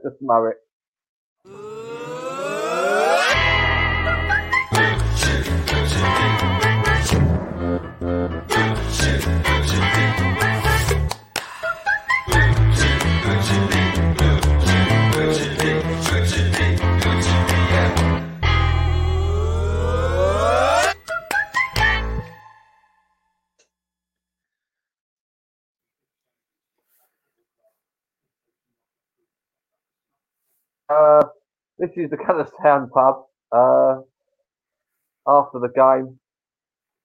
Just mow Uh, this is the Colour Sound pub. Uh, after the game,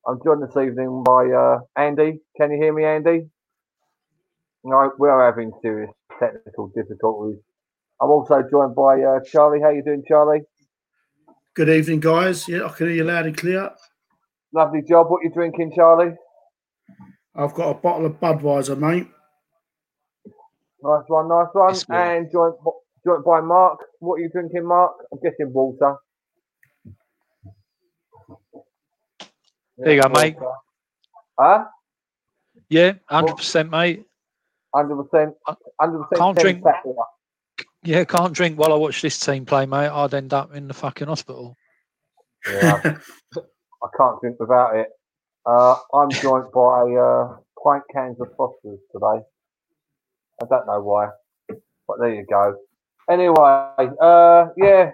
I'm joined this evening by uh, Andy. Can you hear me, Andy? No, we're having serious technical difficulties. I'm also joined by uh, Charlie. How you doing, Charlie? Good evening, guys. Yeah, I can hear you loud and clear. Lovely job. What you drinking, Charlie? I've got a bottle of Budweiser, mate. Nice one, nice one. And joined joined by Mark. What are you drinking, Mark? I'm guessing water. There you go, mate. Huh? Yeah, hundred percent, mate. Hundred percent. Hundred percent. Can't drink. Yeah, can't drink while I watch this team play, mate. I'd end up in the fucking hospital. Yeah, I can't drink without it. Uh, I'm joined by uh, pint cans of Fosters today. I don't know why, but there you go. Anyway, uh, yeah,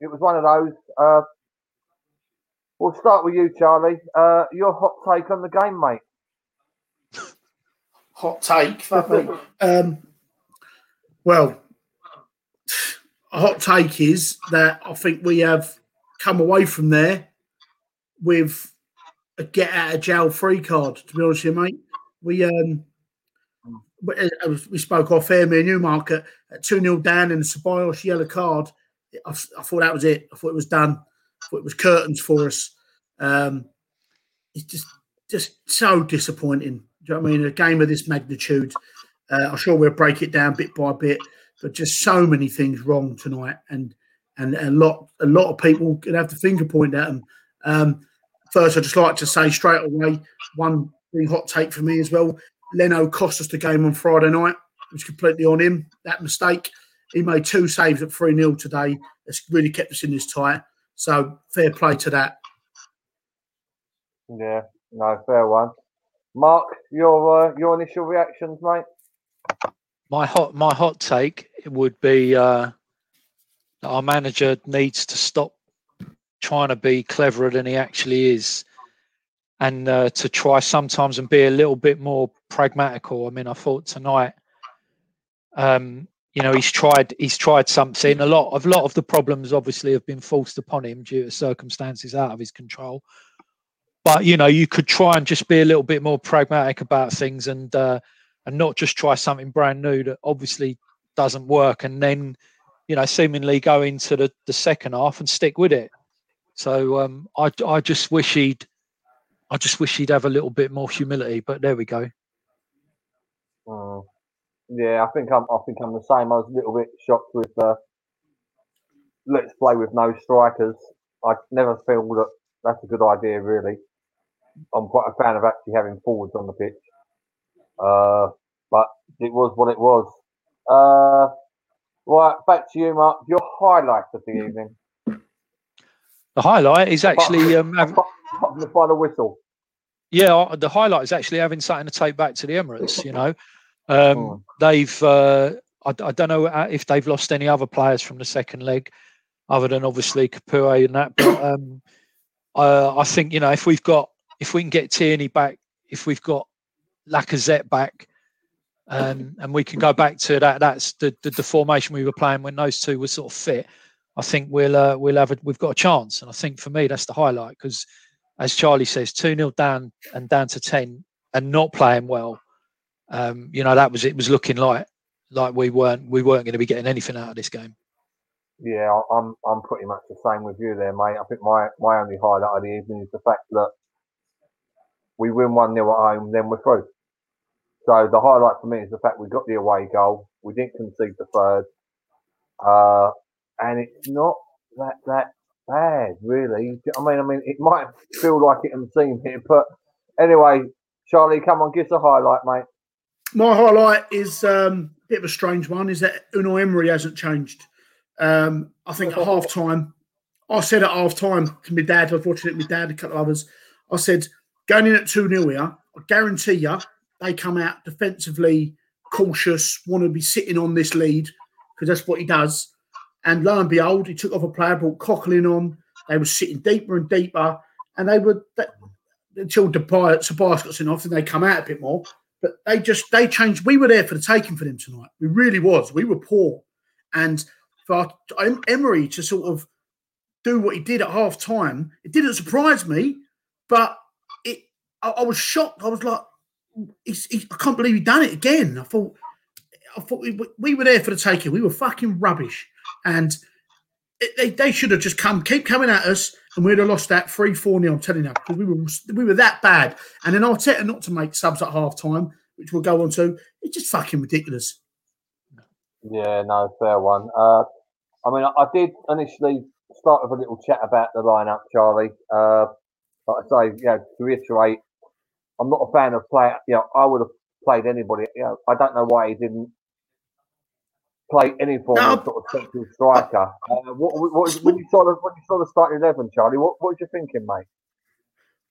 it was one of those. Uh, we'll start with you, Charlie. Uh, your hot take on the game, mate. Hot take. Um, well, a hot take is that I think we have come away from there with a get out of jail free card. To be honest with you, mate, we um we, uh, we spoke off air, me and at two 0 down in the Ceballos yellow card. I, I thought that was it. I thought it was done. I thought it was curtains for us. Um, it's just just so disappointing. Do you know what I mean? A game of this magnitude. Uh, I'm sure we'll break it down bit by bit, but just so many things wrong tonight, and and a lot a lot of people can have the finger point at them. Um, first, I'd just like to say straight away one hot take for me as well. Leno cost us the game on Friday night. It was completely on him. That mistake. He made two saves at 3 0 today. It's really kept us in this tight. So fair play to that. Yeah, no, fair one. Mark, your uh, your initial reactions, mate. My hot my hot take would be uh, that our manager needs to stop trying to be cleverer than he actually is, and uh, to try sometimes and be a little bit more pragmatical. I mean, I thought tonight, um, you know, he's tried he's tried something. A lot of lot of the problems obviously have been forced upon him due to circumstances out of his control. But you know, you could try and just be a little bit more pragmatic about things and uh, and not just try something brand new that obviously doesn't work, and then you know, seemingly go into the, the second half and stick with it. So um, I I just wish he'd I just wish he'd have a little bit more humility. But there we go. Mm. Yeah, I think I'm. I think I'm the same. I was a little bit shocked with uh, let's play with no strikers. I never feel that that's a good idea. Really, I'm quite a fan of actually having forwards on the pitch. Uh, but it was what it was. Uh, right, back to you, Mark. Your highlights of the evening. The highlight is actually um, apart, the final whistle. yeah, the highlight is actually having something to take back to the Emirates. You know, um, Mm. they've uh, I, I don't know if they've lost any other players from the second leg, other than obviously Capoue and that. But um, uh, I think you know if we've got if we can get Tierney back, if we've got Lacazette back, um, and we can go back to that that's the, the the formation we were playing when those two were sort of fit. I think we'll uh, we'll have a, we've got a chance, and I think for me that's the highlight because, as Charlie says, two 0 down and down to ten and not playing well. Um, you know that was it was looking like like we weren't we weren't going to be getting anything out of this game. Yeah, I'm I'm pretty much the same with you there, mate. I think my, my only highlight of the evening is the fact that we win one 0 at home, then we're through. So the highlight for me is the fact we got the away goal. We didn't concede the third, uh, and it's not that that bad, really. I mean, I mean, it might feel like it and seem here, but anyway, Charlie, come on, give us a highlight, mate. my highlight is um, a bit of a strange one. Is that Unai Emery hasn't changed. Um, I think at half time, I said at half time to my dad, I was watching it with my dad, a couple of others. I said, going in at 2 0 here, I guarantee you they come out defensively cautious, want to be sitting on this lead because that's what he does. And lo and behold, he took off a player, brought Coquelin on. They were sitting deeper and deeper, and they were until they, until Tobias got sent off, and they come out a bit more. But they just they changed. We were there for the taking for them tonight. We really was. We were poor, and for Emery to sort of do what he did at half time, it didn't surprise me, but it I, I was shocked. I was like, he, I can't believe he done it again. I thought, I thought we, we were there for the taking. We were fucking rubbish, and it, they, they should have just come, keep coming at us, and we'd have lost that three four nil. I'm telling you, because we were we were that bad. And then Arteta not to make subs at half time, which we'll go on to. It's just fucking ridiculous. Yeah, no, fair one. Uh, I mean, I, did initially start with a little chat about the lineup, Charlie. Uh, like I say, know, to reiterate, I'm not a fan of play. You know, I would have played anybody. You know, I don't know why he didn't play any form no. of sort of central striker. Uh, what, what, what, when you saw the when you saw the starting eleven, Charlie, what, what was you thinking, mate?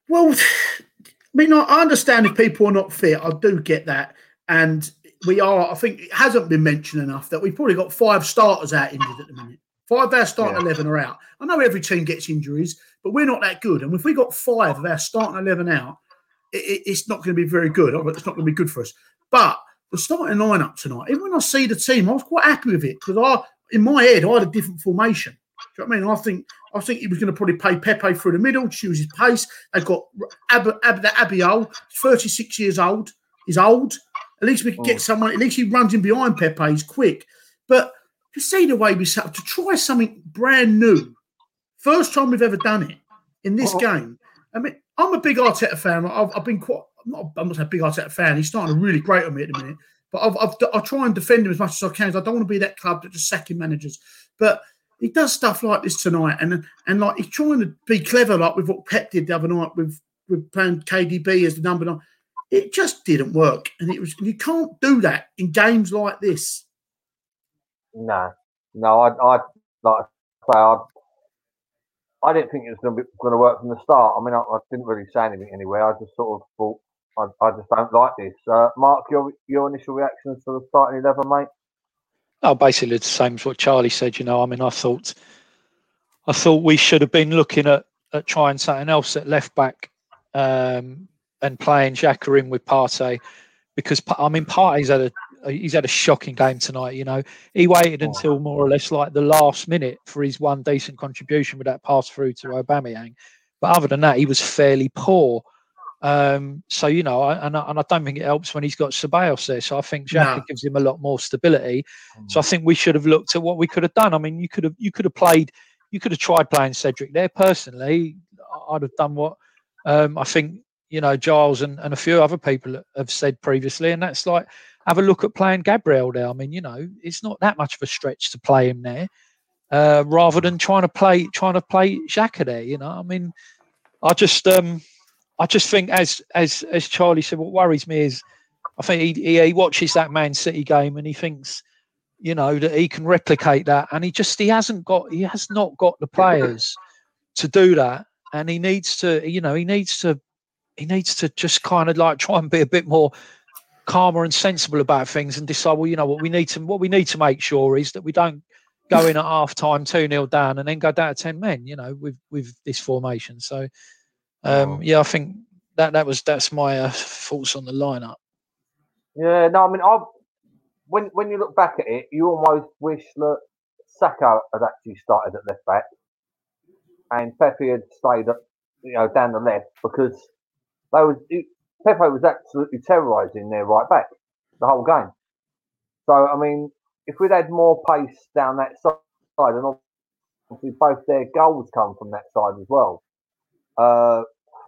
Well, I mean, I understand if people are not fit. I do get that, and we are. I think it hasn't been mentioned enough that we've probably got five starters out injured at the minute. Five of our starting yeah. eleven are out. I know every team gets injuries, but we're not that good. And if we got five of our starting eleven out, it, it's not going to be very good. It's not going to be good for us. But the starting lineup tonight, even when I see the team, I was quite happy with it because I, in my head, I had a different formation. Do you know what I mean? I think I think he was going to probably play Pepe through the middle, choose his pace. They've got Ab, Ab, Albiol, 36 years old. He's old. At least we can get oh. someone, at least he runs in behind Pepe. He's quick. But to see the way we set up, to try something brand new, first time we've ever done it in this oh. game. I mean, I'm a big Arteta fan. I've, I've been quite, not, I'm not a big Arteta fan. He's starting to really great on me at the minute. But I've, I've, i try and defend him as much as I can. I don't want to be that club that just sacking managers. But he does stuff like this tonight, and and like he's trying to be clever, like with what Pep did the other night with with playing KDB as the number nine. It just didn't work, and it was you can't do that in games like this. No, no, I, I like I I didn't think it was going to, be, going to work from the start. I mean, I, I, didn't really say anything anyway. I just sort of thought, I, I just don't like this. Uh, Mark, your your initial reactions to the starting eleven, mate? Oh, basically the same as what Charlie said. You know, I mean, I thought, I thought we should have been looking at at trying something else at left back, um, and playing Xhaka in with Partey, because I mean, Partey's had a he's had a shocking game tonight. You know, he waited until more or less like the last minute for his one decent contribution with that pass through to Aubameyang. But other than that, he was fairly poor. Um, so you know, I, and, I, and I don't think it helps when he's got Ceballos there. So I think Xhaka no. gives him a lot more stability. Mm. So I think we should have looked at what we could have done. I mean, you could have you could have played, you could have tried playing Cedric there. Personally, I'd have done what um, I think you know Giles and, and a few other people have said previously, and that's like have a look at playing Gabriel there. I mean, you know, it's not that much of a stretch to play him there, uh, rather than trying to play trying to play Xhaka there. You know, I mean, I just um, I just think as as as Charlie said, what worries me is I think he, he watches that Man City game and he thinks, you know, that he can replicate that, and he just he hasn't got he has not got the players to do that, and he needs to, you know, he needs to he needs to just kind of like try and be a bit more calmer and sensible about things and decide, well, you know what we need to what we need to make sure is that we don't go in at half time two 0 down and then go down to ten men, you know, with with this formation. So um, yeah, I think that that was that's my uh, thoughts on the lineup. Yeah, no, I mean, I when when you look back at it, you almost wish that Saka had actually started at left back and Pepe had stayed at, you know down the left because they was Pepe was absolutely terrorising their right back the whole game. So I mean, if we'd had more pace down that side, and obviously both their goals come from that side as well, uh,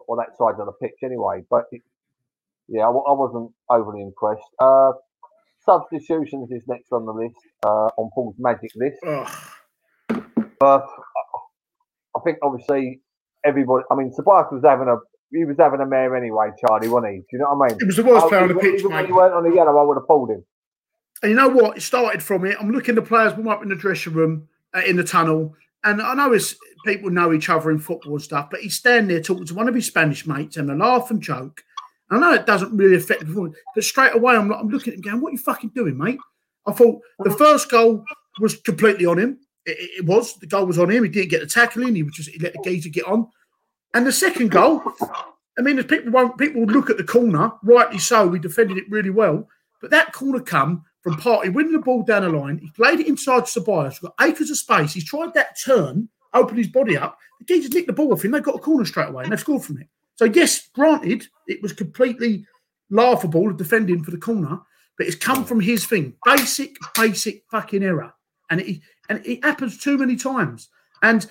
or that side of the pitch anyway. But it, yeah, I, I, wasn't overly impressed. Uh, substitutions is next on the list uh, on Paul's magic list. But I think obviously everybody. I mean, Tobias was having a he was having a mare anyway, Charlie, wasn't he? Do you know what I mean? He was the worst I- player on the pitch, even when he weren't on the yellow, I would have pulled him. And you know what? It started from it. I'm looking the players warm up in the dressing room, uh, in the tunnel, and I know it's people know each other in football stuff, but he's standing there talking to one of his Spanish mates and they laugh and joke. I know it doesn't really affect the performance, but straight away I'm, like, I'm looking at him going, "What are you fucking doing, mate?" I thought the first goal was completely on him. It, it- it was the goal was on him. He didn't get the tackle tackling. He was just he let the geezer get on. And the second goal, I mean, people won't people look at the corner, rightly so. We defended it really well, but that corner come from Partey winning the ball down the line. He played it inside Ceballos. Got acres of space. He's tried that turn, opened his body up. The geezers nicked the ball off him. They got a corner straight away and they've scored from it. So yes, granted, it was completely laughable defending for the corner, but it's come from his thing. Basic, basic fucking error. And it and it happens too many times. And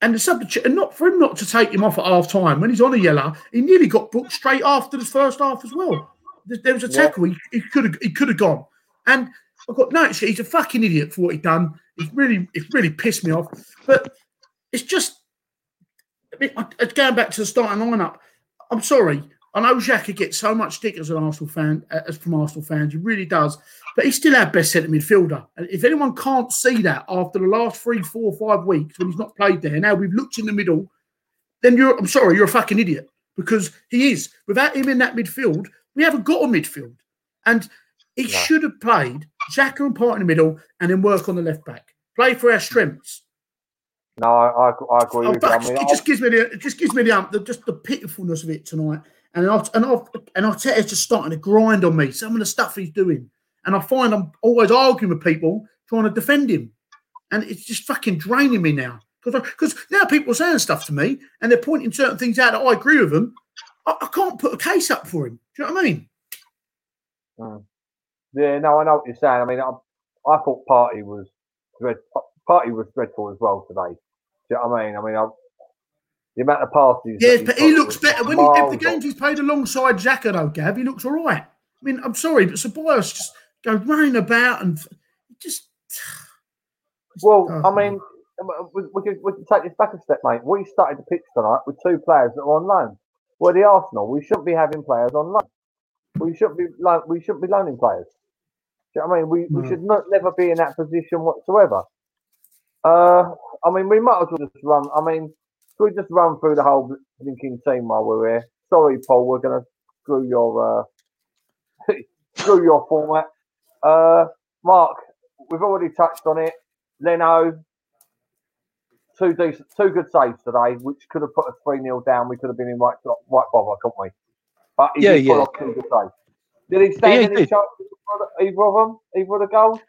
and the substitute, and not for him not to take him off at half time when he's on a yellow, he nearly got booked straight after the first half as well. There, there was a tackle he, he could have he could have gone, and I've got no. He's a fucking idiot for what he done. He's really it's really pissed me off. But it's just I- going back to the starting lineup. I'm sorry. I know Xhaka gets so much stick as an Arsenal fan, uh, as from Arsenal fans. He really does. But he's still our best centre midfielder. And if anyone can't see that after the last three, four, five weeks when he's not played there, now we've looked in the middle, then you're, I'm sorry, you're a fucking idiot because he is. Without him in that midfield, we haven't got a midfield. And he No. should have played Xhaka and Part in the middle and then work on the left back. Play for our strengths. No, I, I, agree Oh, with you. I mean, it just gives me the it just gives me the, um, the just the pitifulness of it tonight. And I and I and Arteta's just starting to grind on me. Some of the stuff he's doing, and I find I'm always arguing with people trying to defend him, and it's just fucking draining me now. Because because now people are saying stuff to me, and they're pointing certain things out that I agree with them. I, I can't put a case up for him. Do you know what I mean? Yeah, no, I know what you're saying. I mean, I, I thought Partey was dread, Partey was dreadful as well today. Do you know what I mean? I mean, I, the amount of passes. Yes, but he looks better when he, the games he's played alongside Xhaka though, Gav, he looks all right. I mean, I'm sorry, but Ceballos just goes running about and just. Well, Oh, I mean, um, uh, we, we, can, we can take this back a step, mate. We started the pitch tonight with two players that are on loan. We're the Arsenal. We shouldn't be having players on loan. We shouldn't be we shouldn't be loaning players. You know what I mean? We, we should not never be in that position whatsoever. Uh, I mean, we might as well just run. I mean, should we just run through the whole blinking team while we're here? Sorry, Paul, we're gonna screw your uh, screw your format. Uh, Mark, we've already touched on it. Leno, two decent, two good saves today, which could have put us three 0 down. We could have been in right, right bother, couldn't we? But he Yeah, yeah. two good saves. Did he stand Yeah, he any did. chance either of them? Either of the goals?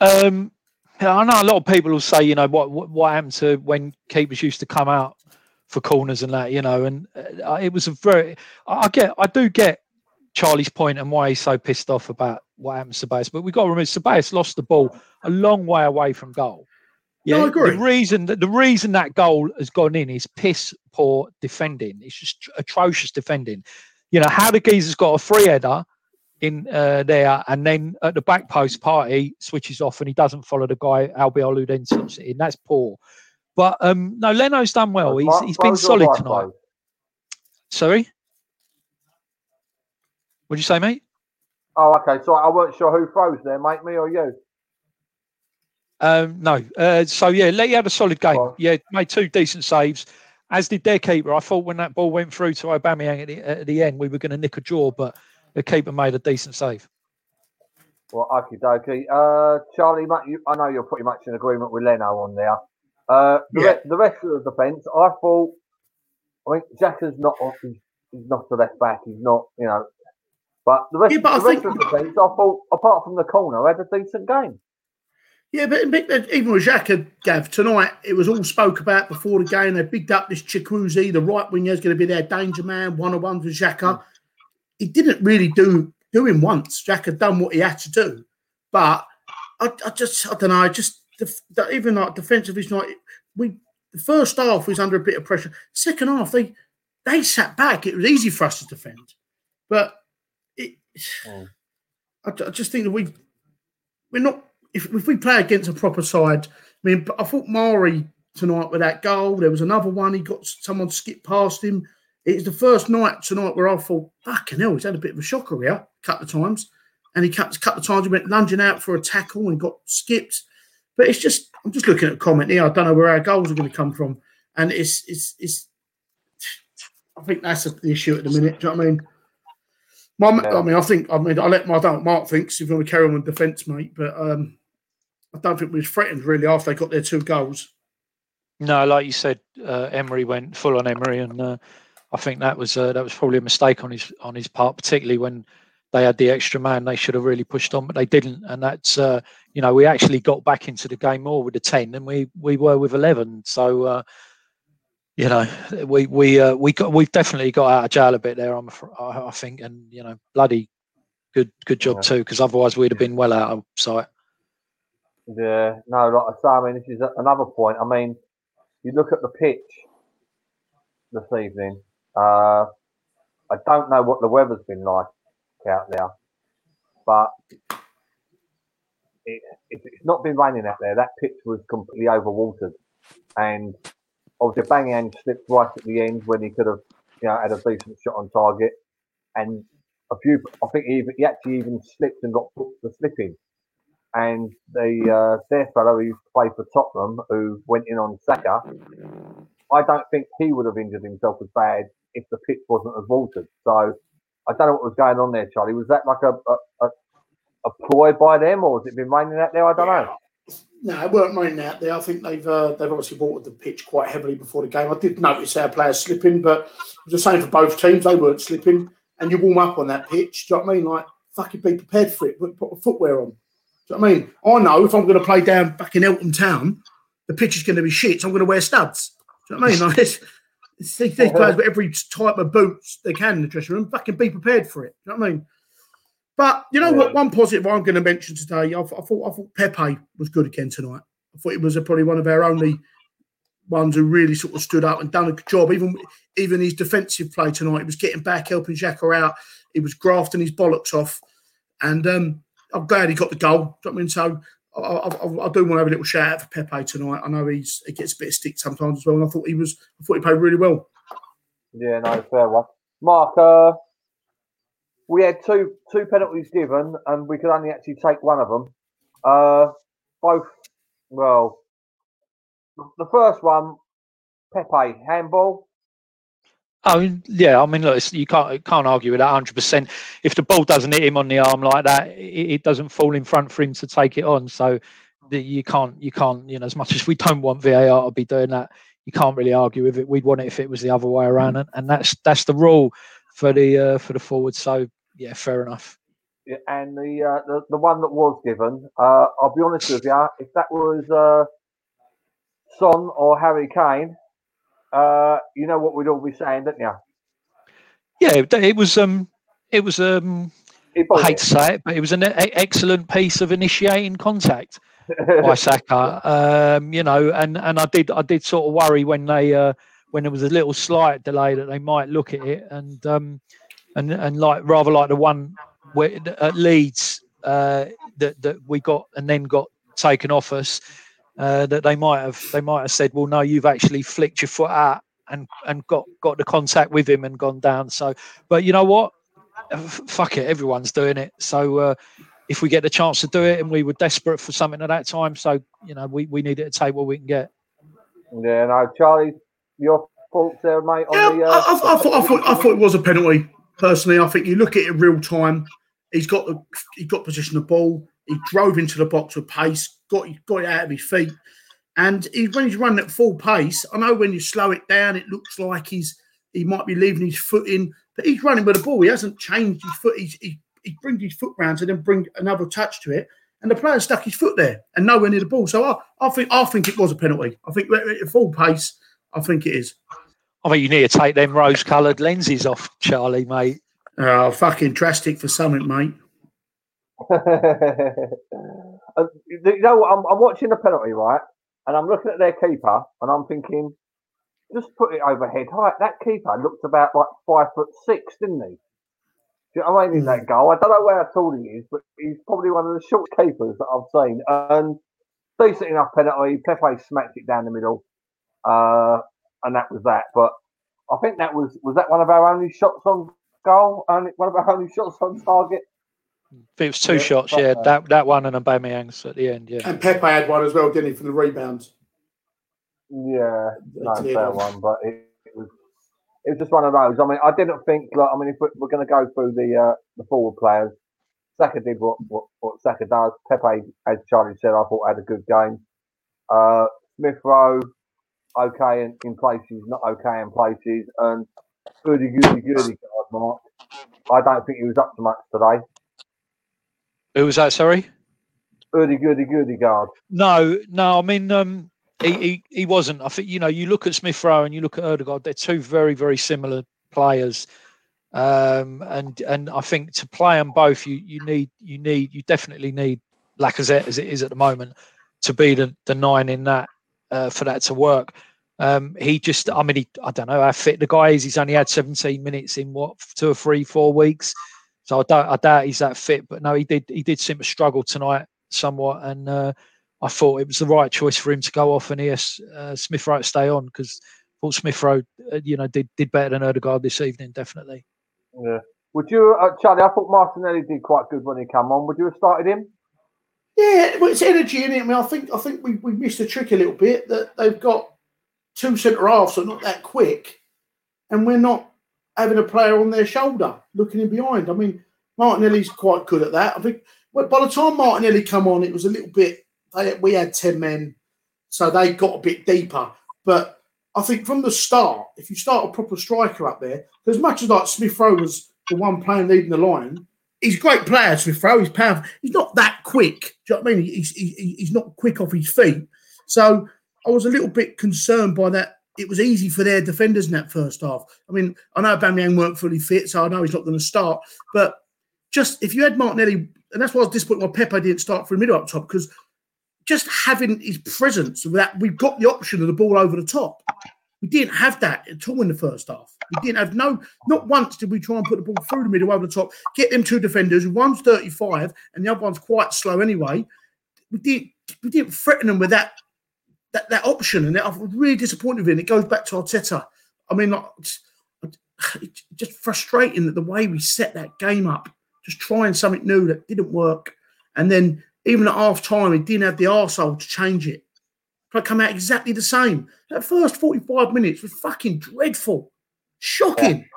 Um, I know a lot of people will say, you know, what what, what happened to when keepers used to come out for corners and that, you know, and uh, it was a very. I I get, I do get Charlie's point and why he's so pissed off about what happened to Sabas, but we've got to remember Sabas lost the ball a long way away from goal. No, I agree. The reason that the reason that goal has gone in is piss poor defending. It's just atrocious defending. You know how the geezer's got a free header in uh, there, and then at the back post Partey switches off, and he doesn't follow the guy Albiol who then slots it in. That's poor. But um, no, Leno's done well. He's he's been solid tonight. Sorry, what'd you say, mate? Oh, okay. So I weren't sure who froze there, mate, me or you. Um, no. Uh, so yeah, Lee had a solid game. Right. Yeah, made two decent saves, as did their keeper. I thought when that ball went through to Aubameyang at the, at the end, we were going to nick a draw, but the keeper made a decent save. Well, okie dokie. Uh, Charlie, mate, you, I know you're pretty much in agreement with Leno on there. Uh, the, Yeah. re- the rest of the defence, I thought. I mean, Xhaka's not he's, he's not the left back. He's not, you know. But the rest, Yeah, but the I rest think- of the defence, I thought, apart from the corner, had a decent game. Yeah, but even with Xhaka, Gav, tonight it was all spoke about before the game. They bigged up this Chukwueze, the right winger is going to be their danger man, one on one with Xhaka. He didn't really do do him once. Xhaka done what he had to do, but I, I just I don't know. Just the, even like defensive is not. We the first half was under a bit of pressure. Second half they they sat back. It was easy for us to defend, but it. Mm. I, I just think that we we're not if, if we play against a proper side. I mean, I thought Mari tonight with that goal. There was another one. He got someone skipped past him. It's the first night tonight where I thought, fucking hell, he's had a bit of a shocker here a couple of times. And he cut a couple of times he went lunging out for a tackle and got skipped. But it's just I'm just looking at a comment here. I don't know where our goals are going to come from. And it's it's it's I think that's the issue at the minute. Do you know what I mean? My. I mean, I think I mean I let my I don't Mark thinks if you want to carry on with defence, mate, but um I don't think we was threatened really after they got their two goals. No, like you said, uh, Emery went full on Emery, and uh, I think that was uh, that was probably a mistake on his on his part, particularly when they had the extra man. They should have really pushed on, but they didn't, and that's uh, you know we actually got back into the game more with the ten than we we were with eleven. So uh, you know we we uh, we got we've definitely got out of jail a bit there. I'm I think, and you know bloody good good job yeah. too, because otherwise we'd have been well out of sight. Yeah, no, like I mean, this is another point. I mean, you look at the pitch this evening. Uh, I don't know what the weather's been like out there, but it, it, it's not been raining out there. That pitch was completely overwatered, and obviously Banyan slipped right at the end when he could have, you know, had a decent shot on target, and a few. I think he, he actually even slipped and got put for slipping and the uh, their fellow who played for Tottenham, who went in on Saka, I don't think he would have injured himself as bad if the pitch wasn't as watered. So I don't know what was going on there, Charlie. Was that like a a, a, a ploy by them, or has it been raining out there? I don't know. No, it weren't raining out there. I think they've uh, they've obviously watered the pitch quite heavily before the game. I did notice our players slipping, but it was the same for both teams. They weren't slipping, and you warm up on that pitch. Do you know what I mean? Like fucking be prepared for it. Put, put footwear on. I mean? I know if I'm going to play down back in Eltham Town, the pitch is going to be shit, so I'm going to wear studs. Do you know what I mean? Like, it's, these players with every type of boots they can in the dressing room, fucking be prepared for it. Do you know what I mean? But you know yeah. what? One positive I'm going to mention today, I, I, thought I thought Pepe was good again tonight. I thought he was probably one of our only ones who really sort of stood up and done a good job. Even even his defensive play tonight, he was getting back, helping Xhaka out. He was grafting his bollocks off, and um, I'm glad he got the goal. I mean, so I, I, I, do want to have a little shout out for Pepe tonight. I know he's he gets a bit of stick sometimes as well, and I thought he was I thought he played really well. Yeah, no, fair one. Mark, uh, we had two two penalties given, and we could only actually take one of them. Uh, both, well, the first one, Pepe handball. Oh yeah, I mean, look, you can't can't argue with that 100. percent If the ball doesn't hit him on the arm like that, it, it, doesn't fall in front for him to take it on. So the, you can't you can't you know as much as we don't want VAR to be doing that, you can't really argue with it. We'd want it if it was the other way around, and, and that's that's the rule for the uh, for the forward. So yeah, fair enough. Yeah, and the, uh, the the one that was given, uh, I'll be honest with you, if that was uh, Son or Harry Kane, uh, you know what we'd all be saying, don't you? Yeah, it was. Um, it was. Um, I hate to say it, but it was an excellent piece of initiating contact by Saka. Um, you know, and and I did I did sort of worry when they uh, when there was a little slight delay that they might look at it and um, and and like rather like the one where at Leeds uh, that that we got and then got taken off us uh, that they might have they might have said, well, no, you've actually flicked your foot out and and got got the contact with him and gone down. So, but you know what? Fuck it, everyone's doing it. So uh, if we get the chance to do it, and we were desperate for something at that time, so you know we we needed to take what we can get. Yeah, no, Charlie, your fault there, mate. Yeah, the, uh, I, I, I, thought, I, thought, I thought it was a penalty. Personally, I think you look at it real time. He's got the he got position of the ball. He drove into the box with pace, got got it out of his feet, and he, when he's running at full pace, I know when you slow it down, it looks like he's he might be leaving his foot in, but he's running with the ball. He hasn't changed his foot. He's, he he brings his foot round to then bring another touch to it, and the player stuck his foot there and nowhere near the ball. So I, I think I think it was a penalty. I think at full pace, I think it is. I mean, you need to take them rose-coloured lenses off, Charlie, mate. Oh, fucking drastic for something, mate. you know, I'm, I'm watching the penalty, right? And I'm looking at their keeper and I'm thinking, just put it overhead height. That keeper looked about like five foot six, didn't he? Do you know what I mean? In that mm. goal, I don't know where tall he is, but he's probably one of the short keepers that I've seen. And decent enough penalty. Pepe smacked it down the middle, uh, and that was that. But I think that was was that one of our only shots on goal, only one of our only shots on target. It was two Yeah, shots, but, yeah. uh, that that one and Aubameyang's at the end, yeah. And Pepe had one as well, didn't he, from the rebounds? Yeah, no, fair one, but it, it was it was just one of those. I mean, I didn't think. Like, I mean, if we're, we're going to go through the uh, the forward players, Saka did what, what what Saka does. Pepe, as Charlie said, I thought had a good game. Uh, Smith Rowe, okay in, in places, not okay in places, and goody goody goody guard Mark. I don't think he was up to much today. Who was that, sorry? Goody goody goody guard. No, no, I mean um he, he, he wasn't. I think you know, you look at Smith Rowe and you look at Odegaard, they're two very, very similar players. Um and and I think to play them both you you need you need you definitely need Lacazette as it is at the moment to be the, the nine in that uh, for that to work. Um, he just, I mean, he, I don't know how fit the guy is. He's only had 17 minutes in what two or three, four weeks. So I don't, I doubt he's that fit. But no, he did, he did seem to struggle tonight somewhat, and uh, I thought it was the right choice for him to go off and yes, uh, Smith Rowe stay on because I thought Smith Rowe, uh, you know, did did better than Odegaard this evening, definitely. Yeah. Would you, uh, Charlie? I thought Martinelli did quite good when he came on. Would you have started him? Yeah, well, it's energy in it. I mean, I think I think we, we missed the trick a little bit that they've got two centre halves, so not that quick, and we're not having a player on their shoulder looking in behind. I mean, Martinelli's quite good at that. I think well, by the time Martinelli come on, it was a little bit. They, we had ten men, so they got a bit deeper. But I think from the start, if you start a proper striker up there, as much as like Smith Rowe was the one playing leading the line, he's a great player, Smith Rowe. He's powerful. He's not that quick. Do you know what I mean? He's, he, he's not quick off his feet. So I was a little bit concerned by that. It was easy for their defenders in that first half. I mean, I know Bamiyang weren't fully fit, so I know he's not going to start. But just if you had Martinelli, and that's why I was disappointed why Pepe didn't start for a middle up top because just having his presence that we've got the option of the ball over the top. We didn't have that at all in the first half. We didn't have no, not once did we try and put the ball through the middle over the top, get them two defenders. One's 35 and the other one's quite slow anyway. We didn't we didn't threaten them with that that, that option, and I was really disappointed with it. It goes back to Arteta. I mean, like, it's, it's just frustrating that the way we set that game up, just trying something new that didn't work, and then even at half time, he didn't have the arsehole to change it. But come out exactly the same. That first 45 minutes was fucking dreadful, shocking.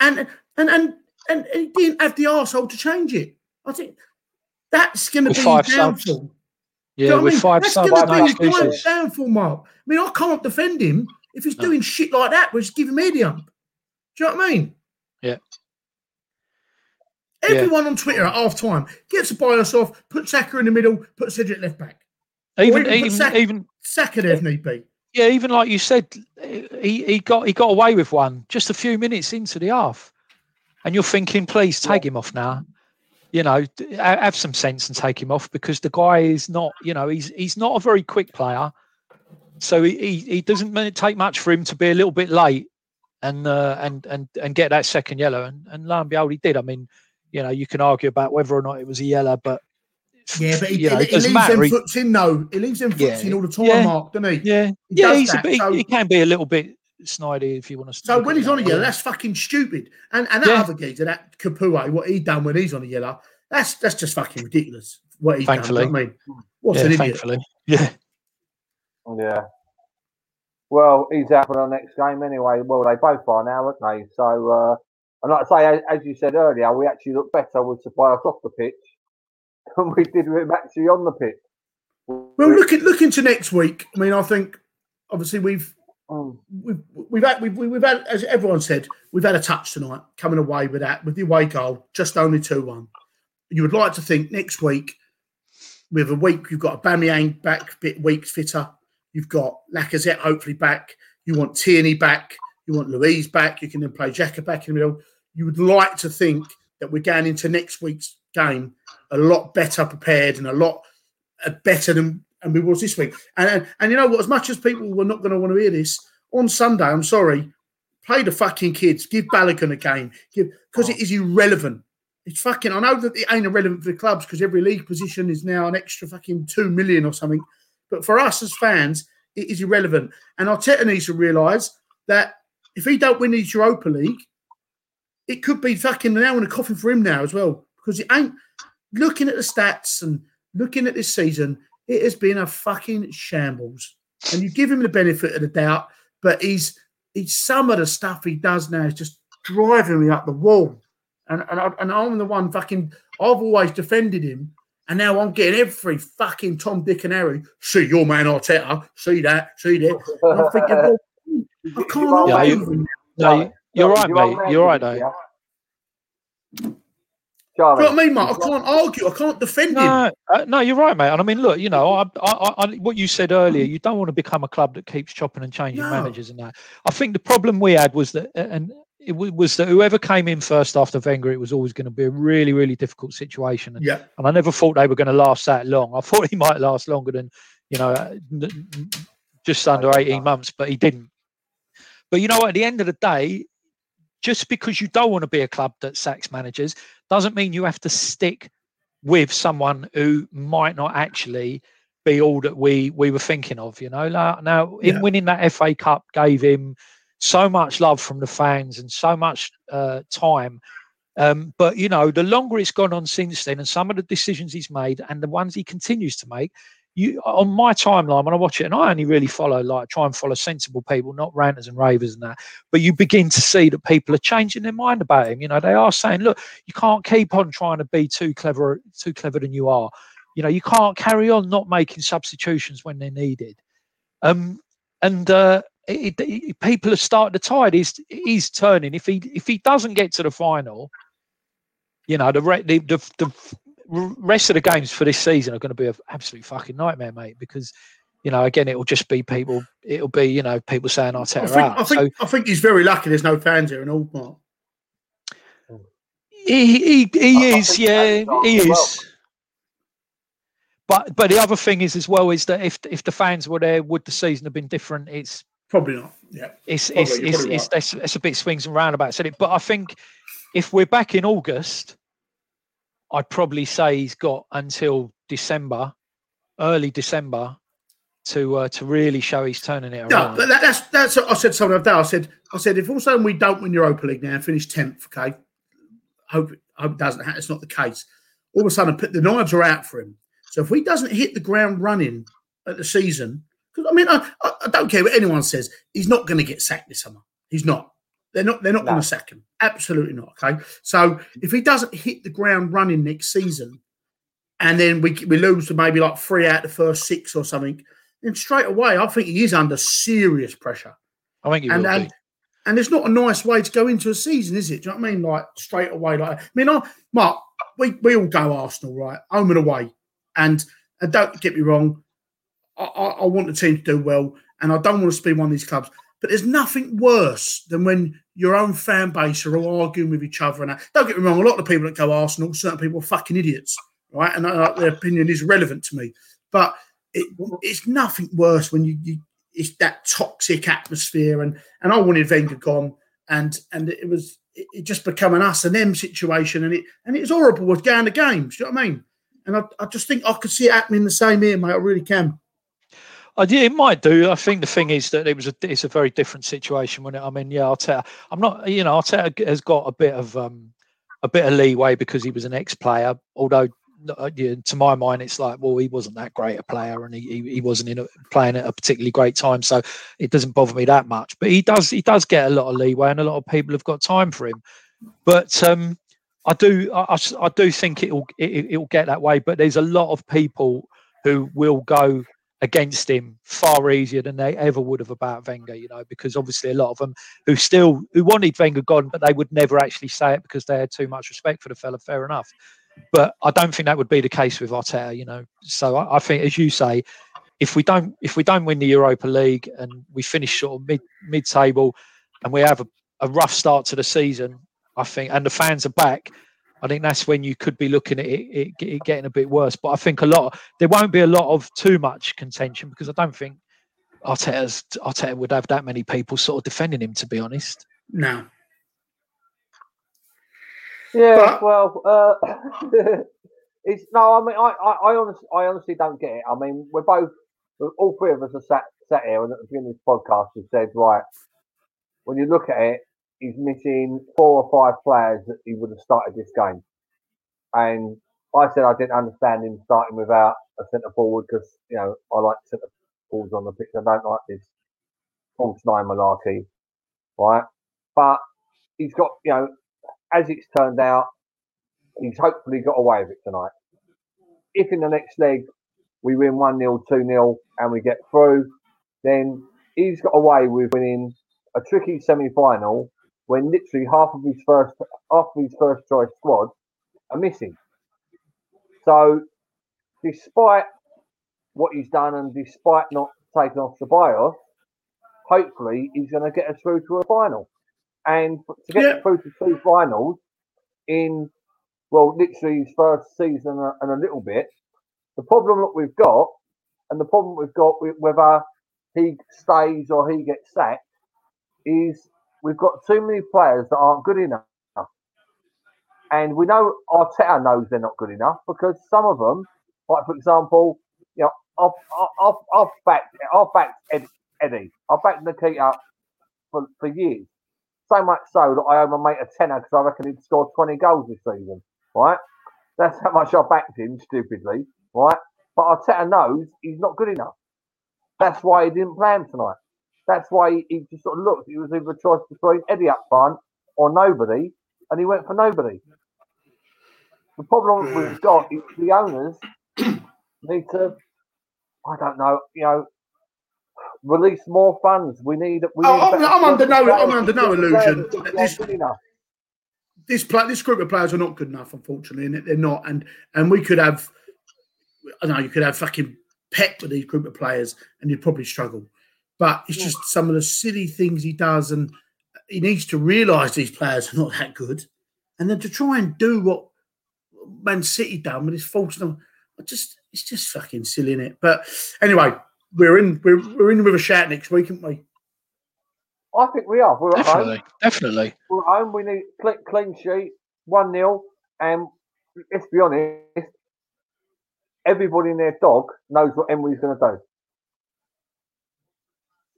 And, and and and he didn't have the arsehole to change it. I think that's going to be five his subs. downfall. Yeah, you know what I with mean? five That's going to be his downfall, Mark. I mean, I can't defend him if he's No. doing shit like that. We're just giving me the ump. Do you know what I mean? Yeah. Everyone on Twitter at half time gets a bias off, put Saka in the middle, put Cedric left back. Even even put even Saka- even Saka there if need be. yeah, even like you said, he, he got he got away with one just a few minutes into the half, and you're thinking, please take him off now. You know, have some sense and take him off because the guy is not, you know, he's he's not a very quick player, so he he, he doesn't mean- take much for him to be a little bit late and uh, and and and get that second yellow, and and lo and behold, he did. I mean, you know, you can argue about whether or not it was a yellow, but Yeah, but he, you know, he, it doesn't leaves matter. them foots in though. He leaves them foots Yeah, in all the time, yeah. Mark, doesn't he? yeah, He yeah, he's a bit, so- he can be a little bit snidey if you want to. So when he's on a yellow, that's fucking stupid. And and that Yeah. other geezer, that Capoue, what he done when he's on a yellow, that's that's just fucking ridiculous. What he done. Thankfully. do you know what I mean, what's yeah, an idiot? thankfully, yeah. Yeah. Well, he's out for the next game anyway. Well, they both are now, aren't they? So, uh, and like I say, as, as you said earlier, we actually look better with Tobias off the pitch than we did with him actually on the pitch. Well, looking looking to next week. I mean, I think obviously we've Mm. we've we've had we've, we've had as everyone said we've had a touch tonight coming away with that with the away goal just only two one. You would like to think next week with a week you've got Aubameyang back bit weak fitter. You've got Lacazette hopefully back. You want Tierney back. You want Luiz back. You can then play Xhaka back in the middle. You would like to think that we're going into next week's game a lot better prepared and a lot uh, better than and we was this week. And, and and you know what? As much as people were not going to want to hear this on Sunday, I'm sorry. Play the fucking kids. Give Balogun a game. Give because it is irrelevant. It's fucking. I know that it ain't irrelevant for the clubs because every league position is now an extra fucking two million or something. But for us as fans, it is irrelevant. And Arteta needs to realise that if he don't win his Europa League, it could be fucking an hour in a coffin for him now as well because it ain't looking at the stats and looking at this season. It has been a fucking shambles, and you give him the benefit of the doubt, but he's he's some of the stuff he does now is just driving me up the wall, and and, I, and I'm the one fucking. I've always defended him, and now I'm getting every fucking Tom, Dick, and Harry. See your man Arteta. See that. See that. And I'm thinking, well, I can't Yeah, argue you- with him. No, you're right, You're mate. You're right, though. Yeah. Do you know what I mean, mate? I can't argue. I can't defend him. No, uh, no, you're right, mate. And I mean, look, you know, I, I, I, what you said earlier, you don't want to become a club that keeps chopping and changing No. managers and that. I think the problem we had was that, and it was that whoever came in first after Wenger, it was always going to be a really, really difficult situation. And, Yeah. and I never thought they were going to last that long. I thought he might last longer than, you know, uh, n- n- just under 18 months, but he didn't. But you know, at the end of the day, just because you don't want to be a club that sacks managers doesn't mean you have to stick with someone who might not actually be all that we we were thinking of. You know, now, now in Yeah. winning that FA Cup gave him so much love from the fans and so much uh, time. Um, but you know, the longer it's gone on since then, and some of the decisions he's made and the ones he continues to make, you on my timeline when I watch it, and I only really follow like try and follow sensible people, not ranters and ravers and that. But you begin to see that people are changing their mind about him. You know, they are saying, look, you can't keep on trying to be too clever, too clever than you are. You know, you can't carry on not making substitutions when they're needed. Um, and uh, it, it, people have started the tide. He's he's turning. If he if he doesn't get to the final, you know, the the, the the rest of the games for this season are going to be an absolute fucking nightmare, mate. Because you know, again, it will just be people. It'll be you know people saying I Arteta think, out. I, think, I think he's very lucky there's no fans here in all, Mark. he he, he I- I is, yeah, he as well. is. But but the other thing is as well is that if if the fans were there, would the season have been different? It's Probably not. Yeah. it's Probably, it's it's, probably it's, it's, it's a bit swings and roundabouts. isn't it? But I think if we're back in August, I'd probably say he's got until December, early December, to uh, to really show he's turning it No, around. but that, that's that's what I said something the other day. I said I said if all of a sudden we don't win Europa League now and finish tenth, okay. Hope hope it doesn't. ha- It's not the case. All of a sudden, put the knives are out for him. So if he doesn't hit the ground running at the season, because I mean, I, I, I don't care what anyone says, he's not going to get sacked this summer. He's not. They're not. They're not No. going to sack him. Absolutely not. Okay. So if he doesn't hit the ground running next season, and then we we lose to maybe like three out of the first six or something, then straight away I think he is under serious pressure. I think he And will and, be. and it's not a nice way to go into a season, is it? Do you know what I mean? Like straight away, like I mean, I, Mark, we, we all go Arsenal, right? Home and away. And, and don't get me wrong, I, I, I want the team to do well, and I don't want to be one of these clubs. But there's nothing worse than when your own fan base are all arguing with each other. And don't get me wrong, a lot of people that go Arsenal, certain people are fucking idiots, right? And uh, their opinion is relevant to me. But it, it's nothing worse when you, you it's that toxic atmosphere. And and I wanted Wenger gone, and and it was it, it just become an us and them situation, and it and it was horrible with going to games. Do you know what I mean? And I, I just think I could see it happening the same here, mate. I really can. I yeah, it might do. I think the thing is that it was a it's a very different situation when it, I mean, yeah, Arteta. I'm not, you know, Arteta has got a bit of um a bit of leeway because he was an ex-player. Although, uh, yeah, to my mind, it's like, well, he wasn't that great a player, and he he, he wasn't in a, playing at a particularly great time, so it doesn't bother me that much. But he does he does get a lot of leeway, and a lot of people have got time for him. But um, I do I, I do think it'll it, it'll get that way. But there's a lot of people who will go against him far easier than they ever would have about Wenger, you know, because obviously a lot of them who still who wanted Wenger gone, but they would never actually say it because they had too much respect for the fella. Fair enough, but I don't think that would be the case with Arteta, you know. So I, I think, as you say, if we don't if we don't win the Europa League and we finish sort of mid mid table and we have a, a rough start to the season, I think, and the fans are back. I think that's when you could be looking at it, it, it getting a bit worse. But I think a lot there won't be a lot of too much contention because I don't think Arteta's Arteta would have that many people sort of defending him. To be honest, No. Yeah, But- well, uh, it's no. I mean, I, I, I honestly, I honestly don't get it. I mean, we're both, all three of us are sat, sat here, and at the beginning of this podcast, we said, right, when you look at it, he's missing four or five players that he would have started this game. And I said I didn't understand him starting without a centre forward because you know I like centre forwards on the pitch. I don't like this false nine malarkey, right? But he's got you know, as it's turned out, he's hopefully got away with it tonight. If in the next leg we win 1 0, 2 0, and we get through, then he's got away with winning a tricky semi final when literally half of his first half of his first choice squad are missing. So despite what he's done and despite not taking off the Ceballos, hopefully he's going to get us through to a final. And to get Yeah. through to two finals in, well, literally his first season and a- and a little bit, the problem that we've got, and the problem we've got with whether he stays or he gets sacked, is we've got too many players that aren't good enough. And we know Arteta knows they're not good enough because some of them, like for example, you know, I've, I've, I've backed, I've backed Ed, Eddie, I've backed Nketiah for, for years. So much so that I owe my mate a tenner because I reckon he'd scored 20 goals this season, right? That's how much I backed him stupidly, right? But Arteta knows he's not good enough. That's why he didn't play him tonight. That's why he, he just sort of looked. It was either a choice between Eddie up front or nobody, and he went for nobody. The problem we've got is the owners need to, I don't know, you know, release more funds. We need. We Oh, I'm- I'm under no- I'm under no illusion Players that aren't this- this play, this group of players are not good enough, unfortunately, and they're not. And and we could have, I don't know, you could have fucking Pep with these group of players, and you'd probably struggle. But it's just some of the silly things he does, and he needs to realise these players are not that good, and then to try and do what Man City done with his false number, I just it's just fucking silly, is it? But anyway, we're in we're, we're in with a shout next week, aren't we? I think we are. We're at home. Definitely, definitely. We're at home. We need clean, clean sheet, one 0 and let's be honest. Everybody and their dog knows what Emery's going to do.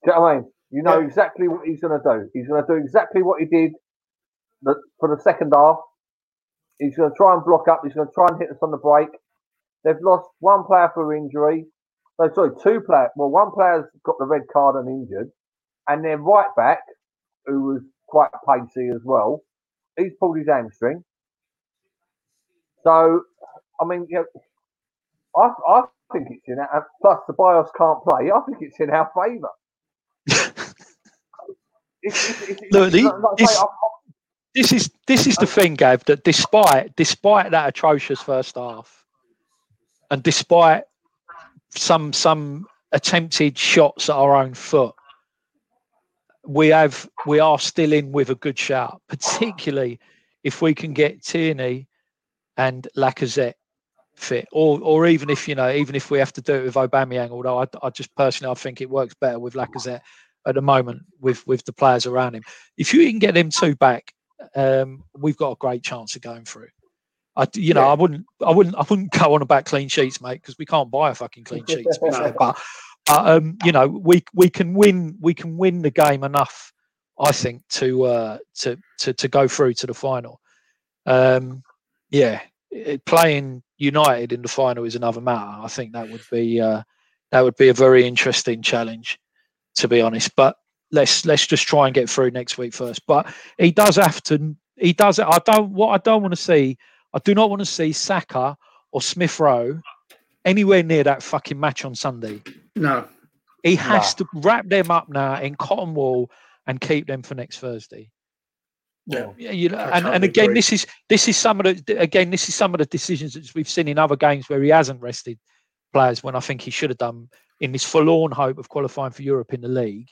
Do you know what I mean? You know Yeah. exactly what he's going to do. He's going to do exactly what he did the, for the second half. He's going to try and block up. He's going to try and hit us on the break. They've lost one player for injury. No, sorry, two players. Well, one player's got the red card and injured, and their right back, who was quite pacey as well, he's pulled his hamstring. So, I mean, you know, I, I think it's in our, plus the bios can't play. I think it's in our favour. It's, it's, it's, Look, the- like I say, this- This is this is the thing, Gav. That despite despite that atrocious first half, and despite some some attempted shots at our own foot, we have we are still in with a good shout. Particularly if we can get Tierney and Lacazette fit, or or even if you know even if we have to do it with Aubameyang. Although I, I just personally I think it works better with Lacazette at the moment with with the players around him. If you can get them two back, um, we've got a great chance of going through. I, you know, Yeah. I wouldn't, I wouldn't, I wouldn't go on about clean sheets, mate, because we can't buy a fucking clean sheet. But, but um, you know, we we can win, we can win the game enough, I think, to uh, to to to go through to the final. Um, yeah, it, playing United in the final is another matter. I think that would be uh, that would be a very interesting challenge, to be honest. But let's let's just try and get through next week first. But he does have to. He does. I don't. What I don't want to see. I do not want to see Saka or Smith Rowe anywhere near that fucking match on Sunday. No, He has to wrap them up now in cotton wool and keep them for next Thursday. yeah, Yeah, you know, and, and again, agree. this is this is some of the again this is some of the decisions that we've seen in other games where he hasn't rested players when I think he should have done in this forlorn hope of qualifying for Europe in the league.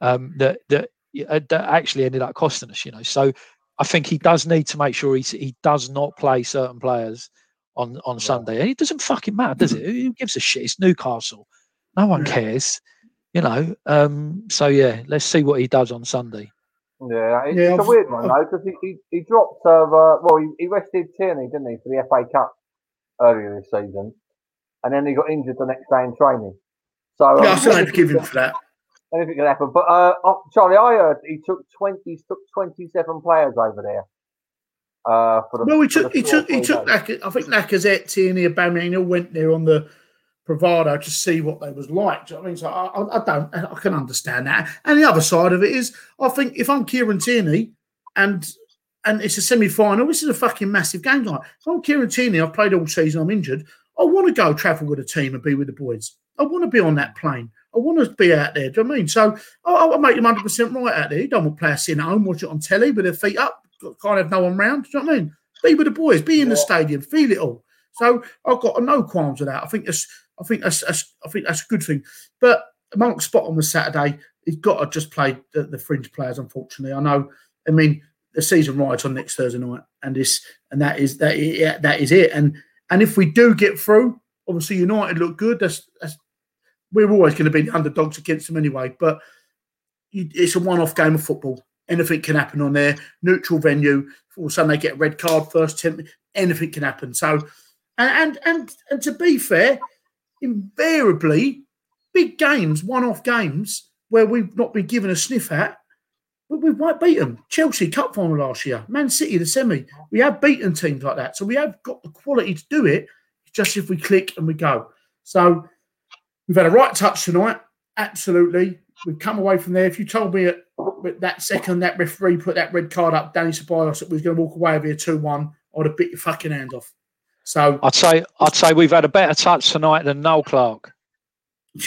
Um, that that uh, that actually ended up costing us, you know. So I think he does need to make sure he he does not play certain players on on Sunday, and it doesn't fucking matter, does it? Who gives a shit? It's Newcastle. No one cares, you know. Um, so yeah, let's see what he does on Sunday. Yeah, it's, Yeah, it's a I've- weird one though because he, he, he dropped. Uh, well, he, he rested Tierney, didn't he, for the FA Cup earlier this season, and then he got injured the next day in training. So yeah, I um, still have to give him for that. anything can happen. But uh, oh, Charlie, I heard he took twenty, he took twenty-seven players over there. Uh, for the, Well, he took he took he took. I think Lacazette, Tierney, Aubameyang all went there on the bravado to see what they was like. Do you know I mean? So I, I, I don't I can understand that. And the other side of it is, I think if I'm Kieran Tierney and and it's a semi-final, this is a fucking massive game tonight. If I'm Kieran Tierney, I've played all season, I'm injured. I want to go travel with a team and be with the boys. I want to be on that plane. I want to be out there. Do you know what I mean? So I, I make him 100% right out there. You don't want players sitting at home, watch it on telly with their feet up, Can't have no one round. Do you know what I mean? Be with the boys, be in the stadium, feel it all. So I've got no qualms with that. I think that's, I think that's, that's I think that's a good thing. But Mark Spot on the Saturday, he's got to just play the, the fringe players. Unfortunately, I know. I mean, the season rides on next Thursday night, and this and that is that yeah, that is it. And and if we do get through, obviously United look good. That's that's we're always going to be the underdogs against them anyway. But it's a one-off game of football. Anything can happen on there. Neutral venue. All of a sudden they get a red card first. Ten, anything can happen. So, and and and, and to be fair, invariably, big games, one-off games where we've not been given a sniff at, we, might beat them. Chelsea Cup final last year, Man City the semi. We have beaten teams like that, so we have got the quality to do it. Just if we click and we go. So we've had a right touch tonight. Absolutely, we've come away from there. If you told me at, at that second that referee put that red card up, Danny Ceballos, that we was going to walk away with a two-one, I'd have bit your fucking hand off. So I'd say I'd say we've had a better touch tonight than Noel Clarke.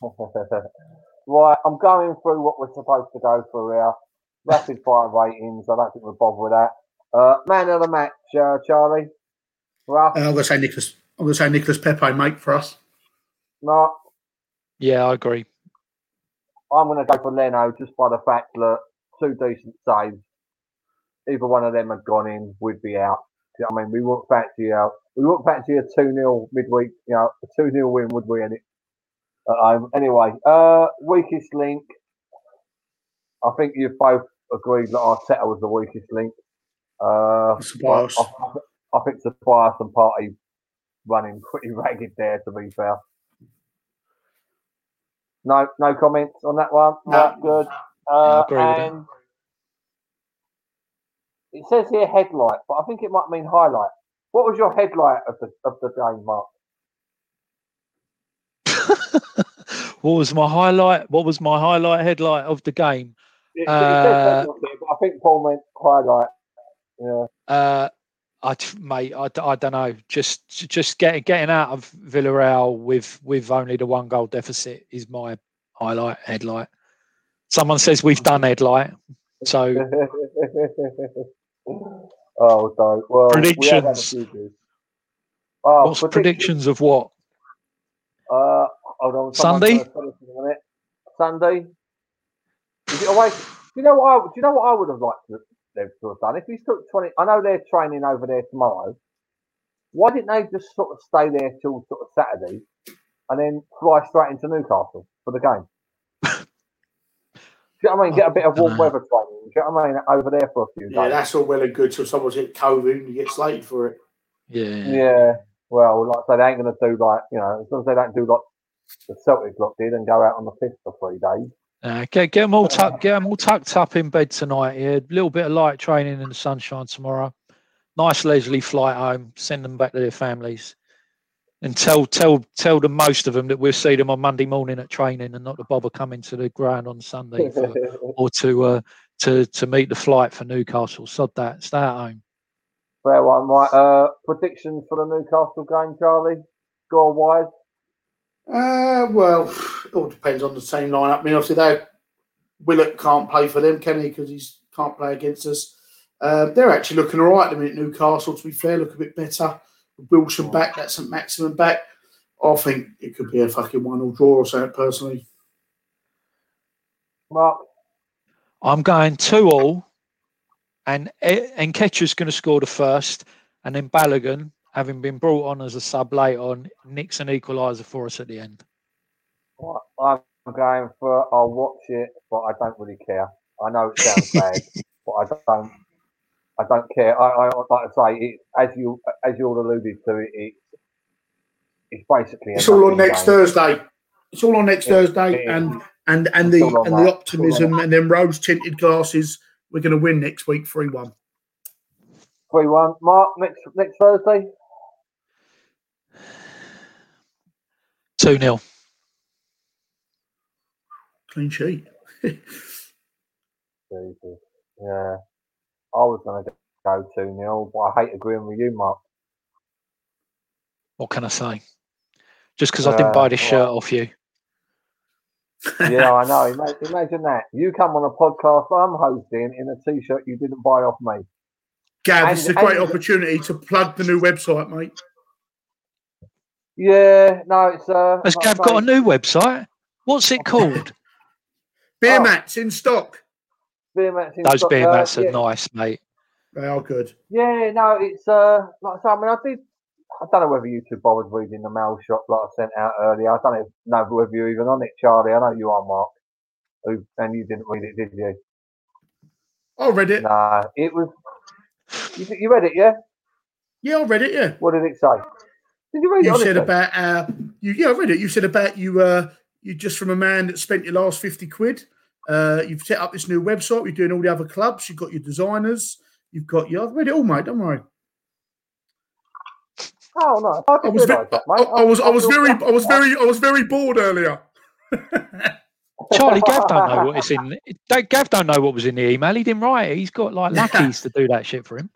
yeah, right, I'm going through what we're supposed to go through here. Rapid fire ratings. I don't think we'll bother with that. Uh, man of the match, uh, Charlie. Rough. I'm going to say Nicholas. I'm going to say Nicholas Pepe, mate, for us. No, Yeah, I agree. I'm going to go for Leno just by the fact that two decent saves. Either one of them had gone in, we'd be out. You know I mean, we wouldn't fancy out. We wouldn't fancy a 2 0 midweek, you know, a 2 0 win, would we? Any, at home? Anyway, uh, weakest link. I think you've both agreed that Arteta was the weakest link. Uh, Ceballos. I, I think Tobias and Partey running pretty ragged there, to be fair. No, no comments on that one. No. Right, good. Uh, agree with that. it says here headlight, but I think it might mean highlight. What was your headlight of the of the game, Mark? What was my highlight? What was my highlight headlight of the game? It, Uh, I think Paul meant highlight. Yeah. Uh, I, mate, I don't know. Just just getting getting out of Villarreal with with only the one goal deficit is my highlight headlight. Someone says we've done headlight, so oh, don't. Well, we have had a Predictions. Oh, what's predictions of what? Uh, hold on. Sunday? gonna tell us in a minute. Sunday. Is it away? Do you know what? I, do you know what I would have liked to, them to have done? If he's took twenty, I know they're training over there tomorrow. Why didn't they just sort of stay there till sort of Saturday, and then fly straight into Newcastle for the game? Do you know what I mean? Get a bit of warm dunno. weather training. Do you know what I mean? Over there for a few days. Yeah, that's all well and good till someone's hit COVID and you get slated for it. Yeah, Yeah. Well, like I say, they ain't going to do like you know, as long as they don't do like the Celtic lot did and go out on the fifth for three days. Uh, get get them all tucked get 'em all tucked up in bed tonight. Yeah, a little bit of light training in the sunshine tomorrow. Nice leisurely flight home. Send them back to their families, and tell tell tell them most of them that we'll see them on Monday morning at training and not to bother coming to the ground on Sunday for, or to uh, to to meet the flight for Newcastle. Sod that. Stay at home. Fair one, right? Uh, predictions for the Newcastle game, Charlie? Score wise? Uh, well, it all depends on the same lineup. I mean, obviously, they Willock can't play for them, can he? Because he can't play against us. Uh, they're actually looking all right. I mean, Newcastle, to be fair, look a bit better. Wilson back, that's Saint-Maximin back. I think it could be a fucking one or draw or something, personally. Mark? I'm going two all, and E- and Ketcher's going to score the first, and then Balogun, having been brought on as a sub late on, nicks an equaliser for us at the end. Right, I'm going for. I'll watch it, but I don't really care. I know it sounds bad, but I don't. I don't care. I, I like to say, it, as you as you all alluded to, it, it it's basically. It's all on next game. Thursday. It's all on next Yeah, Thursday, yeah. and and and the and the optimism and then rose tinted glasses. We're going to win next week, three one. Three one. Mark next next Thursday. Two 0 Clean sheet. Yeah. I was going to go 2 0, but I hate agreeing with you, Mark. What can I say? Just because uh, I didn't buy this shirt off you. yeah, I know. Imagine, imagine, that. You come on a podcast I'm hosting in a t shirt you didn't buy off me. Gav, this is a great opportunity to plug the new website, mate. Yeah, no, it's. uh Has Gav got a new website? What's it called? Beer oh. mats in stock. Beer mats in Those stock. beer mats uh, are yeah. nice, mate. They are good. Yeah, no, it's uh like I say, I mean I did I don't know whether you two bothered reading the mail shot that I sent out earlier. I don't know whether you're even on it, Charlie. I know you are, Mark. And you didn't read it, did you? I read it. Nah, it was. You, you read it, yeah? Yeah, I read it. Yeah. What did it say? Did you read you it? You said about uh, you. Yeah, I read it. You said about you. Uh, you just from a man that spent your last fifty quid. Uh, you've set up this new website. You're doing all the other clubs. You've got your designers. You've got your. I've read it all, mate. Don't worry. Oh no! I, I was, ve- that, I, I, was, I was very, I was very, I was very bored earlier. Charlie Gav don't know what is in. Gav don't know what was in the email. He didn't write it. He's got like lackeys to do that shit for him.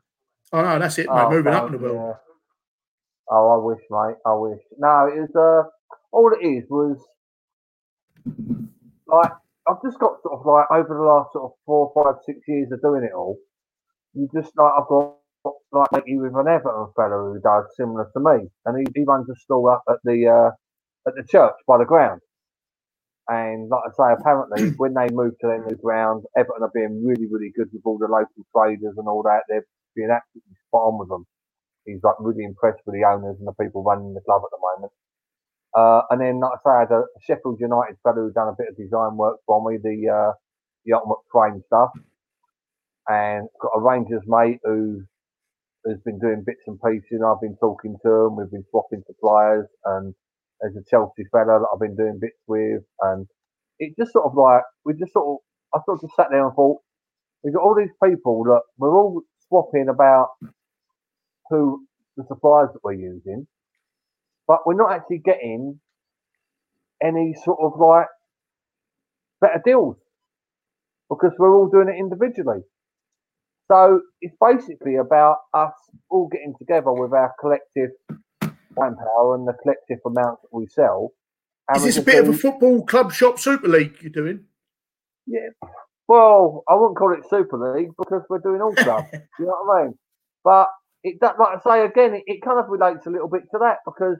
Oh no, that's it, mate. Oh, Moving up in the world. Yeah. Oh, I wish, mate. I wish. No, it was. Uh, all it is was like I've just got sort of like over the last sort of four, five, six years of doing it all. You just like I've got like you with an Everton fellow who does similar to me, and he, he runs a stall up at the uh, at the church by the ground. And like I say, apparently when they moved to their new ground, Everton are being really, really good with all the local traders and all that. They're being absolutely spot on with them. He's like really impressed with the owners and the people running the club at the moment. Uh, and then, like I say, I had a Sheffield United fellow who done a bit of design work for me, the uh, the ultimate frame stuff, and got a Rangers mate who has been doing bits and pieces. I've been talking to him. We've been swapping suppliers, and there's a Chelsea fella that I've been doing bits with, and it just sort of like we just sort of I sort of just sat there and thought we've got all these people that we're all swapping about who the suppliers that we're using, but we're not actually getting any sort of like better deals because we're all doing it individually. So it's basically about us all getting together with our collective manpower and the collective amount that we sell. Is this a bit do... of a football club shop Super League you're doing? Yeah. Well, I wouldn't call it Super League because we're doing all clubs. you know what I mean? But it, that, like I say again, it, it kind of relates a little bit to that because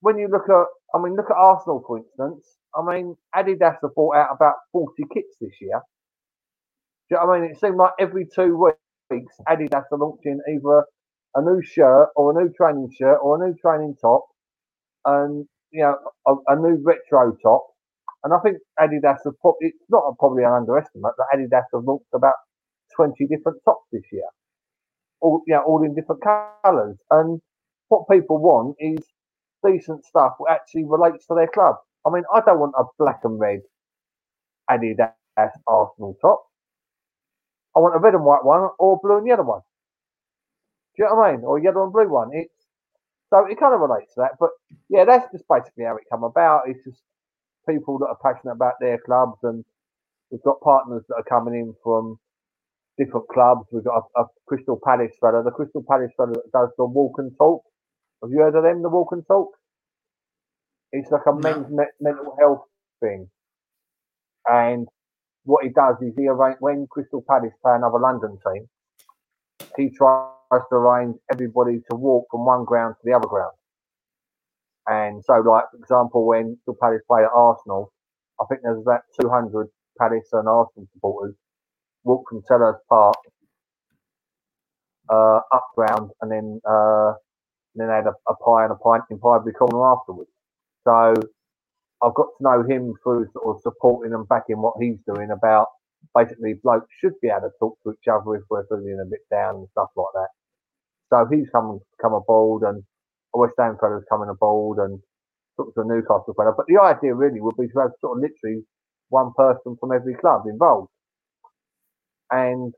when you look at, I mean, look at Arsenal for instance. I mean, Adidas have bought out about 40 kits this year. Do you know I mean? It seemed like every two weeks, Adidas are launching either a new shirt or a new training shirt or a new training top and, you know, a, a new retro top. And I think Adidas have probably, it's not a, probably an underestimate that Adidas have launched about 20 different tops this year. All, you know, all in different colours. And what people want is decent stuff that actually relates to their club. I mean, I don't want a black and red Adidas Arsenal top. I want a red and white one or blue and yellow one. Do you know what I mean? Or yellow and blue one. It's so it kind of relates to that. But yeah, that's just basically how it come about. It's just people that are passionate about their clubs, and we've got partners that are coming in from different clubs. We've got a, a Crystal Palace fellow, the Crystal Palace fellow that does the walk and talk. Have you heard of them? The walk and talk. It's like a no. men's me- mental health thing, and what he does is he arrange when Crystal Palace play another London team, he tries to arrange everybody to walk from one ground to the other ground. And so, like for example, when Crystal Palace play at Arsenal, I think there's about 200 Palace and Arsenal supporters walk from Selhurst Park uh, up ground, and then uh, and then had a, a pie and a pint in Highbury Corner afterwards. So I've got to know him through sort of supporting and backing what he's doing about basically blokes should be able to talk to each other if we're feeling a bit down and stuff like that. So he's come come aboard and a West Ham fella's coming aboard and talking to a Newcastle fella. But the idea really would be to have sort of literally one person from every club involved, and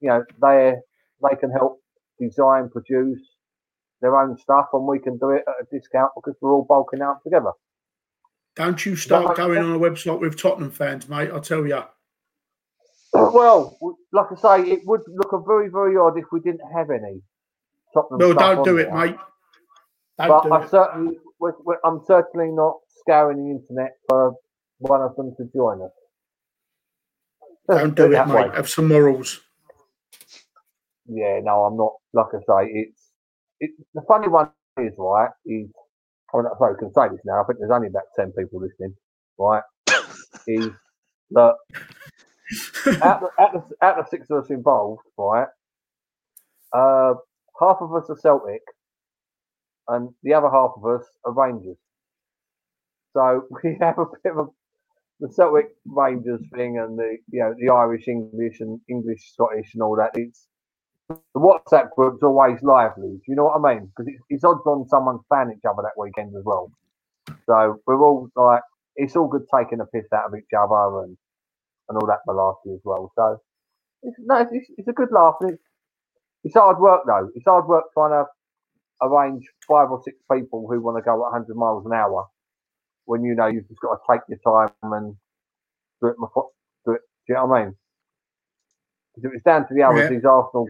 you know they they can help design, produce their own stuff, and we can do it at a discount because we're all bulking out together. Don't you start going on a website with Tottenham fans, mate. I tell you. Well, like I say, it would look a very, very odd if we didn't have any. Tottenham No, don't on do there. it, mate. Don't But do I it. certainly, I'm certainly not scouring the internet for one of them to join us. Don't do it, way. mate. Have some morals. Yeah, no, I'm not. Like I say, it's it, the funny one is right. Is I'm not sorry, I can say this now. I think there's only about ten people listening. Right? is that out the, out the out the six of us involved, right? Uh, half of us are Celtic, and the other half of us are Rangers. So we have a bit of a the Celtic Rangers thing, and the you know the Irish English and English Scottish and all that. It's the WhatsApp group's always lively. Do you know what I mean? Because it's, it's odds on someone fan each other that weekend as well. So we're all like, it's all good taking a piss out of each other and and all that malarkey as well. So it's no, it's, it's a good laugh. And it's it's hard work though. It's hard work trying to arrange five or six people who want to go at 100 miles an hour when you know you've just got to take your time and do it. method- Do it. Do you know what I mean? Because if was down to the others, Yeah. these Arsenal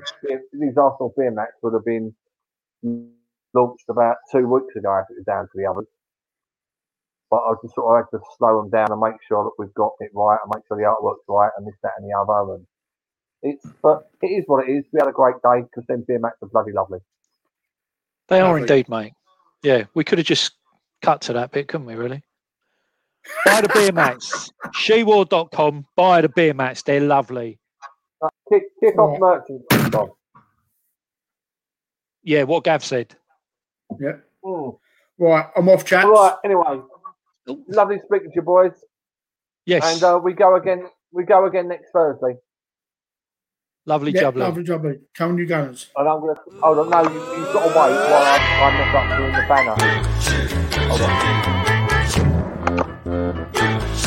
these Arsenal beer mats would have been launched about two weeks ago if it was down to the others. But I just sort of had to slow them down and make sure that we've got it right and make sure the artwork's right and this, that, and the other. And it's but it is what it is. We had a great day because them beer mats are bloody lovely. They are indeed, mate. Yeah, we could have just cut to that bit, couldn't we, really? Buy the beer mats. Shewar.com. Buy the beer mats. They're lovely. Uh, kick, kick off Right. merchants. Bob. Yeah, what Gav said. Yeah. Mm. Right, I'm off, chaps. Right, Anyway, lovely speaking to you boys, Yes. and uh, we go again. We go again next Thursday. lovely Yeah, jubbly. lovely, lovely. Come on, you gunners. And I'm gonna. Hold on, no, you, you've got to wait while I, I mess up doing the banner. Hold on.